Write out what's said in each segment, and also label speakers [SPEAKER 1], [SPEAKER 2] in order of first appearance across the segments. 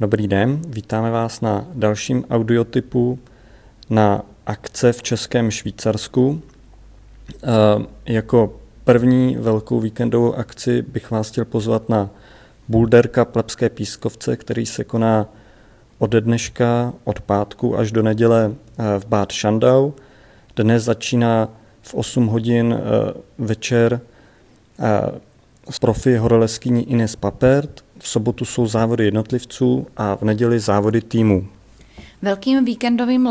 [SPEAKER 1] Dobrý den, vítáme vás na dalším audiotypu na akce v Českém Švýcarsku. E, jako první velkou víkendovou akci bych vás chtěl pozvat na Bulderka Plebské pískovce, který se koná ode dneška, od pátku až do neděle e, v Bad Schandau. Dnes začíná v 8 hodin e, večer z profi horoleskyní Ines Papert. V sobotu jsou závody jednotlivců a v neděli závody týmů.
[SPEAKER 2] Velkým víkendovým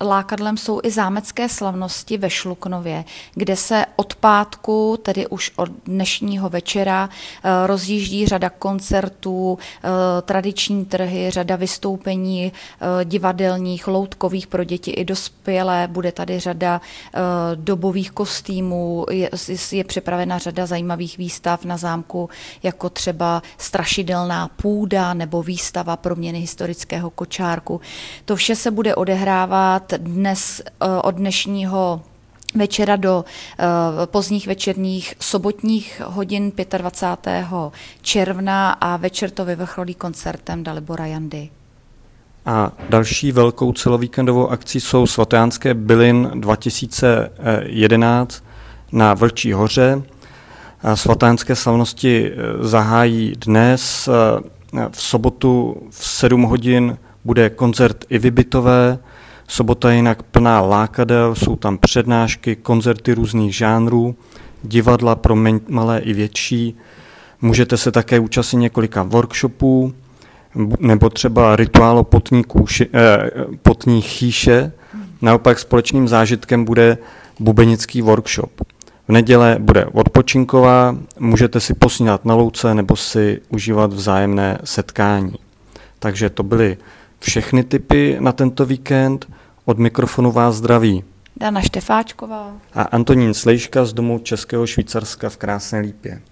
[SPEAKER 2] lákadlem jsou i zámecké slavnosti ve Šluknově, kde se od pátku, tedy už od dnešního večera, eh, rozjíždí řada koncertů, eh, tradiční trhy, řada vystoupení eh, divadelních, loutkových pro děti i dospělé. Bude tady řada dobových kostýmů, je, je připravena řada zajímavých výstav na zámku, jako třeba strašidelná půda nebo výstava proměny historického kočárku. To vše se bude odehrávat dnes eh, od dnešního večera do uh, pozdních večerních sobotních hodin 25. června a večer to vyvrcholí koncertem Dalibora Jandy.
[SPEAKER 1] A další velkou celovíkendovou akcí jsou svatánské bylin 2011 na Vlčí hoře. Svatánské slavnosti eh, zahájí dnes v sobotu v 7 hodin bude koncert i vybitové, sobota je jinak plná lákadel, jsou tam přednášky, koncerty různých žánrů, divadla pro malé i větší. Můžete se také účastnit několika workshopů, nebo třeba rituálo potní, kůši, eh, potní chýše. Naopak společným zážitkem bude bubenický workshop. V neděle bude odpočinková, můžete si posnídat na louce nebo si užívat vzájemné setkání. Takže to byly všechny typy na tento víkend. Od mikrofonu vás zdraví
[SPEAKER 2] Dana Štefáčková
[SPEAKER 1] a Antonín Slejška z Domu Českého Švýcarska v Krásné Lípě.